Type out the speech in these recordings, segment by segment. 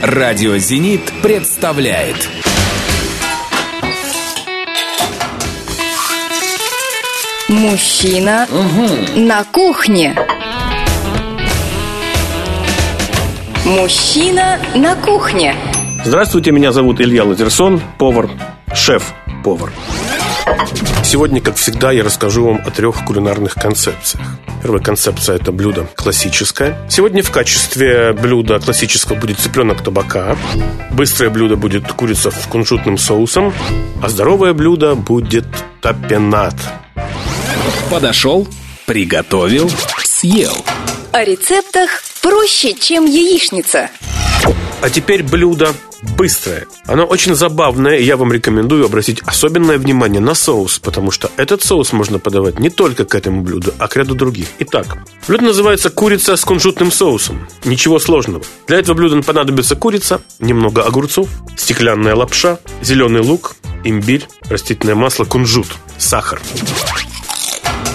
Радио «Зенит» представляет Мужчина на кухне. Мужчина на кухне. Здравствуйте, меня зовут Илья Лазерсон, повар, шеф-повар. Сегодня, как всегда, я расскажу вам о трех кулинарных концепциях. Первая концепция – это блюдо классическое. Сегодня в качестве блюда классического будет цыпленок табака. Быстрое блюдо будет курица с кунжутным соусом. А здоровое блюдо будет тапенат. Подошел, приготовил, съел. О рецептах проще, чем яичница. А теперь блюдо быстрое. Оно очень забавное, и я вам рекомендую обратить особенное внимание на соус, потому что этот соус можно подавать не только к этому блюду, а к ряду других. Итак, блюдо называется курица с кунжутным соусом. Ничего сложного. Для этого блюда понадобится курица, немного огурцов, стеклянная лапша, зеленый лук, имбирь, растительное масло, кунжут, сахар.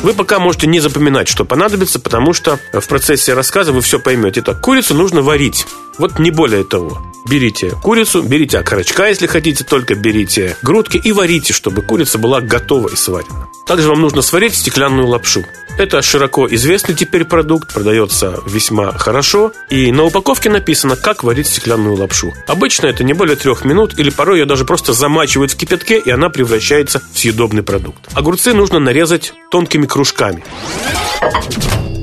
Вы пока можете не запоминать, что понадобится, потому что в процессе рассказа вы все поймете. Итак, курицу нужно варить. Вот не более того. Берите курицу, берите окорочка, если хотите, только берите грудки и варите, чтобы курица была готова и сварена. Также вам нужно сварить стеклянную лапшу. Это широко известный теперь продукт, продается весьма хорошо. И на упаковке написано, как варить стеклянную лапшу. Обычно это не более трех минут, или порой ее даже просто замачивают в кипятке, и она превращается в съедобный продукт. Огурцы нужно нарезать тонкими кружками.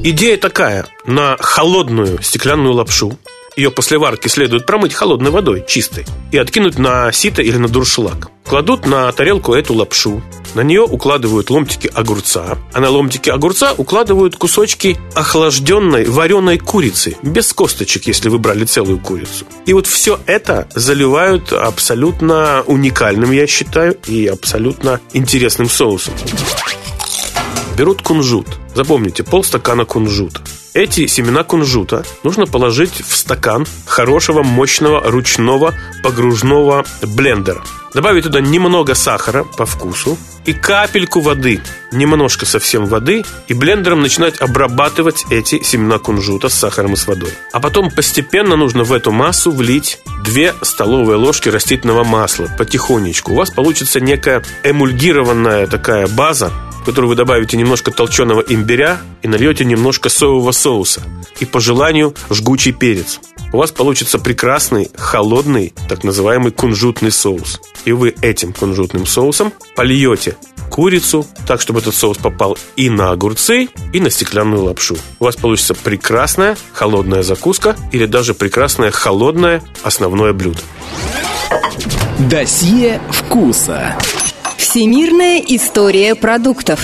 Идея такая. На холодную стеклянную лапшу ее после варки следует промыть холодной водой, чистой, и откинуть на сито или на дуршлаг. Кладут на тарелку эту лапшу. На нее укладывают ломтики огурца, а на ломтики огурца укладывают кусочки охлажденной вареной курицы, без косточек, если вы брали целую курицу. И вот все это заливают абсолютно уникальным, я считаю, и абсолютно интересным соусом. Берут кунжут. Запомните, полстакана кунжута. Эти семена кунжута нужно положить в стакан хорошего, мощного, ручного, погружного блендера. Добавить туда немного сахара по вкусу и капельку воды, немножко совсем воды, и блендером начинать обрабатывать эти семена кунжута с сахаром и с водой. А потом постепенно нужно в эту массу влить 2 столовые ложки растительного масла потихонечку. У вас получится некая эмульгированная такая база, в которую вы добавите немножко толченого имбиря и нальете немножко соевого соуса. И по желанию жгучий перец. У вас получится прекрасный, холодный, так называемый кунжутный соус. И вы этим кунжутным соусом польете курицу, так, чтобы этот соус попал и на огурцы, и на стеклянную лапшу. У вас получится прекрасная холодная закуска или даже прекрасное холодное основное блюдо. Досье вкуса. Всемирная история продуктов.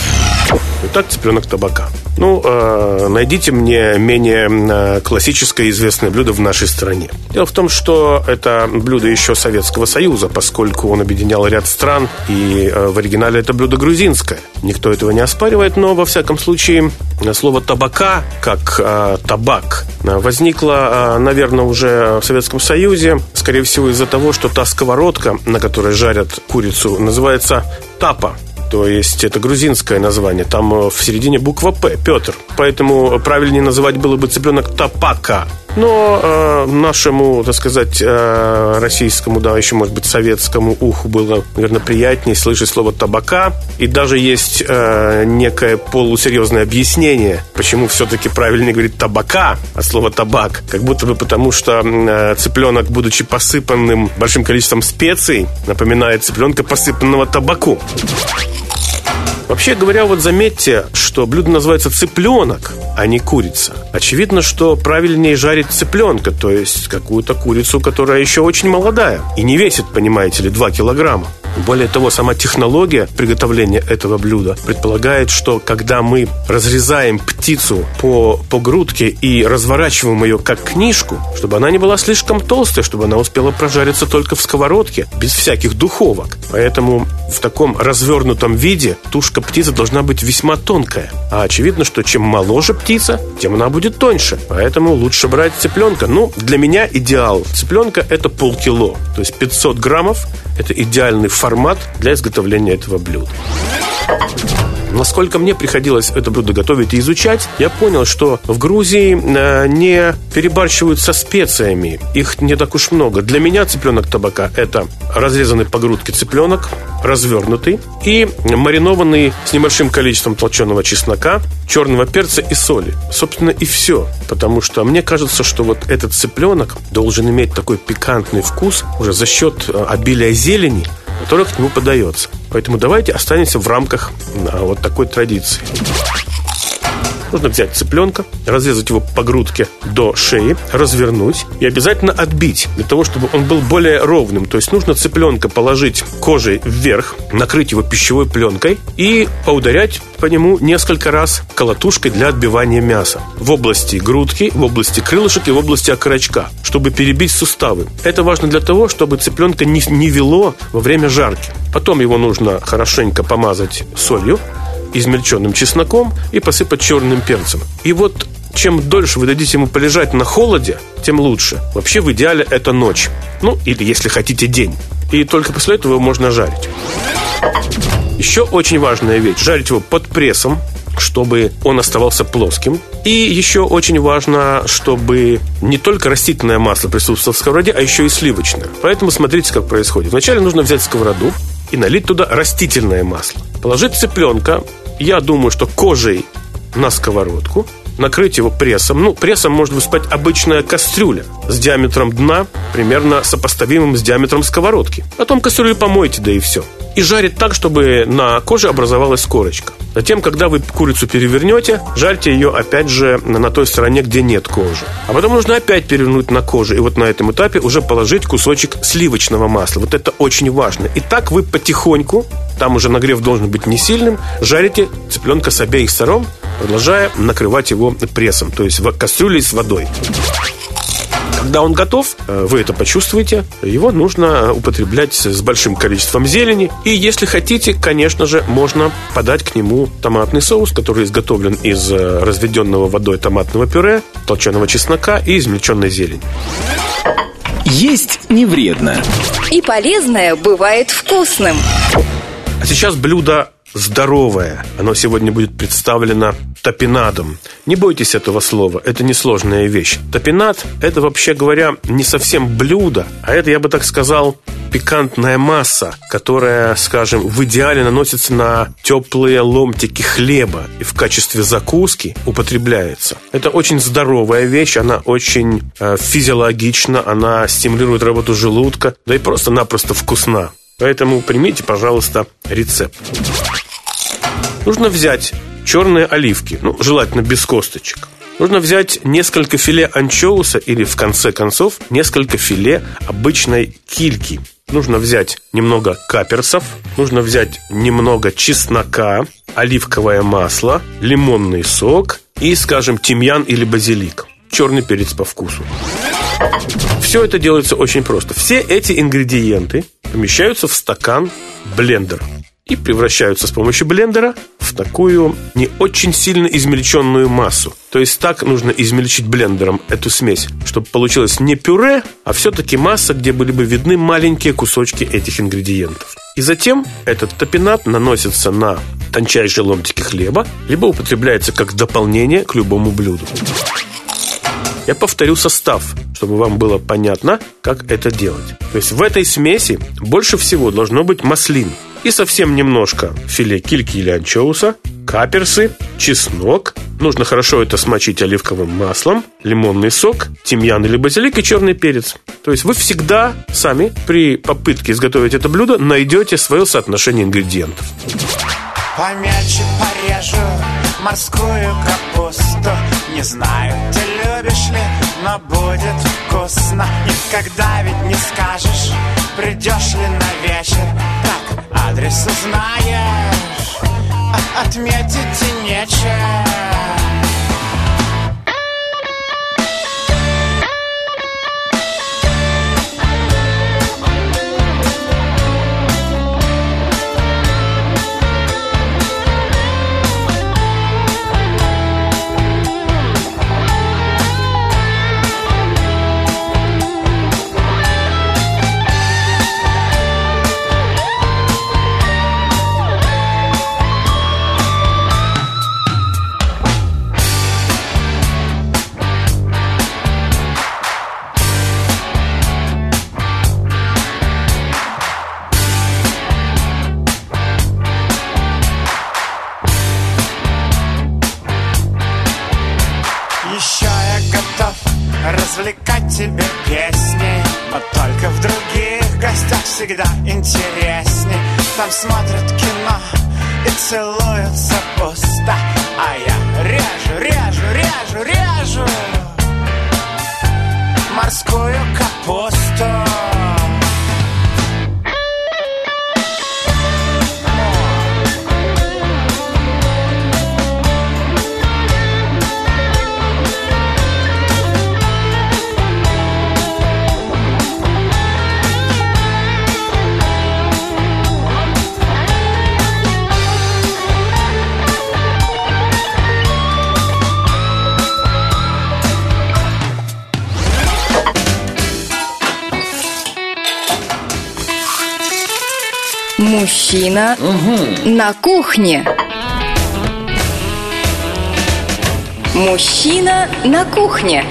Итак, цыпленок табака. Ну, э, найдите мне менее э, классическое известное блюдо в нашей стране. Дело в том, что это блюдо еще Советского Союза, поскольку он объединял ряд стран, и э, в оригинале это блюдо грузинское. Никто этого не оспаривает, но во всяком случае слово табака, как э, табак, возникло, э, наверное, уже в Советском Союзе, скорее всего из-за того, что та сковородка, на которой жарят курицу, называется тапа. То есть это грузинское название. Там э, в середине буква П. Петр. Поэтому правильнее называть было бы цыпленок Тапака. Но э, нашему, так сказать, э, российскому, да, еще, может быть, советскому уху было, наверное, приятнее слышать слово табака. И даже есть э, некое полусерьезное объяснение, почему все-таки правильнее говорить табака от слова табак. Как будто бы потому, что э, цыпленок, будучи посыпанным большим количеством специй, напоминает цыпленка, посыпанного табаку. Вообще говоря, вот заметьте, что блюдо называется цыпленок, а не курица. Очевидно, что правильнее жарить цыпленка, то есть какую-то курицу, которая еще очень молодая и не весит, понимаете ли, 2 килограмма. Более того, сама технология приготовления этого блюда предполагает, что когда мы разрезаем птицу по, по грудке и разворачиваем ее как книжку, чтобы она не была слишком толстой, чтобы она успела прожариться только в сковородке, без всяких духовок. Поэтому в таком развернутом виде тушка птицы должна быть весьма тонкая. А очевидно, что чем моложе птица, тем она будет тоньше. Поэтому лучше брать цыпленка. Ну, для меня идеал цыпленка это полкило. То есть 500 граммов – это идеальный формат для изготовления этого блюда. Насколько мне приходилось это блюдо готовить и изучать, я понял, что в Грузии э, не перебарщивают со специями. Их не так уж много. Для меня цыпленок табака – это разрезанный по грудке цыпленок, развернутый и маринованный с небольшим количеством толченого чеснока, черного перца и соли. Собственно, и все. Потому что мне кажется, что вот этот цыпленок должен иметь такой пикантный вкус уже за счет э, обилия зелени, которая к нему подается. Поэтому давайте останемся в рамках а, вот такой традиции. Нужно взять цыпленка, разрезать его по грудке до шеи, развернуть и обязательно отбить, для того, чтобы он был более ровным. То есть нужно цыпленка положить кожей вверх, накрыть его пищевой пленкой и поударять по нему несколько раз колотушкой для отбивания мяса. В области грудки, в области крылышек и в области окорочка, чтобы перебить суставы. Это важно для того, чтобы цыпленка не, не вело во время жарки. Потом его нужно хорошенько помазать солью, измельченным чесноком и посыпать черным перцем. И вот чем дольше вы дадите ему полежать на холоде, тем лучше. Вообще в идеале это ночь. Ну, или если хотите день. И только после этого его можно жарить. Еще очень важная вещь. Жарить его под прессом, чтобы он оставался плоским. И еще очень важно, чтобы не только растительное масло присутствовало в сковороде, а еще и сливочное. Поэтому смотрите, как происходит. Вначале нужно взять сковороду и налить туда растительное масло. Положить цыпленка, я думаю, что кожей на сковородку, накрыть его прессом. Ну, прессом может выступать обычная кастрюля с диаметром дна, примерно сопоставимым с диаметром сковородки. Потом кастрюлю помойте, да и все. И жарить так, чтобы на коже образовалась корочка. Затем, когда вы курицу перевернете, жарьте ее опять же на той стороне, где нет кожи. А потом нужно опять перевернуть на кожу. И вот на этом этапе уже положить кусочек сливочного масла. Вот это очень важно. И так вы потихоньку, там уже нагрев должен быть не сильным, жарите цыпленка с обеих сторон, продолжая накрывать его прессом, то есть в кастрюле с водой. Когда он готов, э, вы это почувствуете, его нужно употреблять с большим количеством зелени. И если хотите, конечно же, можно подать к нему томатный соус, который изготовлен из э, разведенного водой томатного пюре, толченого чеснока и измельченной зелени. Есть не вредно. И полезное бывает вкусным. А сейчас блюдо здоровое. Оно сегодня будет представлено топинадом. Не бойтесь этого слова, это несложная вещь. Топинад – это, вообще говоря, не совсем блюдо, а это, я бы так сказал, пикантная масса, которая, скажем, в идеале наносится на теплые ломтики хлеба и в качестве закуски употребляется. Это очень здоровая вещь, она очень э, физиологична, она стимулирует работу желудка, да и просто-напросто вкусна. Поэтому примите, пожалуйста, рецепт. Нужно взять черные оливки, ну, желательно без косточек. Нужно взять несколько филе анчоуса или, в конце концов, несколько филе обычной кильки. Нужно взять немного каперсов, нужно взять немного чеснока, оливковое масло, лимонный сок и, скажем, тимьян или базилик. Черный перец по вкусу. Все это делается очень просто. Все эти ингредиенты помещаются в стакан блендер и превращаются с помощью блендера в такую не очень сильно измельченную массу. То есть так нужно измельчить блендером эту смесь, чтобы получилось не пюре, а все-таки масса, где были бы видны маленькие кусочки этих ингредиентов. И затем этот топинат наносится на тончайшие ломтики хлеба, либо употребляется как дополнение к любому блюду. Я повторю состав, чтобы вам было понятно, как это делать. То есть в этой смеси больше всего должно быть маслин и совсем немножко филе кильки или анчоуса, каперсы, чеснок. Нужно хорошо это смочить оливковым маслом, лимонный сок, тимьян или базилик и черный перец. То есть вы всегда сами при попытке изготовить это блюдо найдете свое соотношение ингредиентов. Помельче порежу морскую капусту Не знаю, будет вкусно. Никогда ведь не скажешь, придешь ли на вечер. Так, адрес узнаешь, а отметить и нечем песни Но только в других гостях всегда интересней. Там смотрят кино и целуются пусто А я режу, режу, режу, режу Морскую капусту Мужчина на кухне. Мужчина на кухне.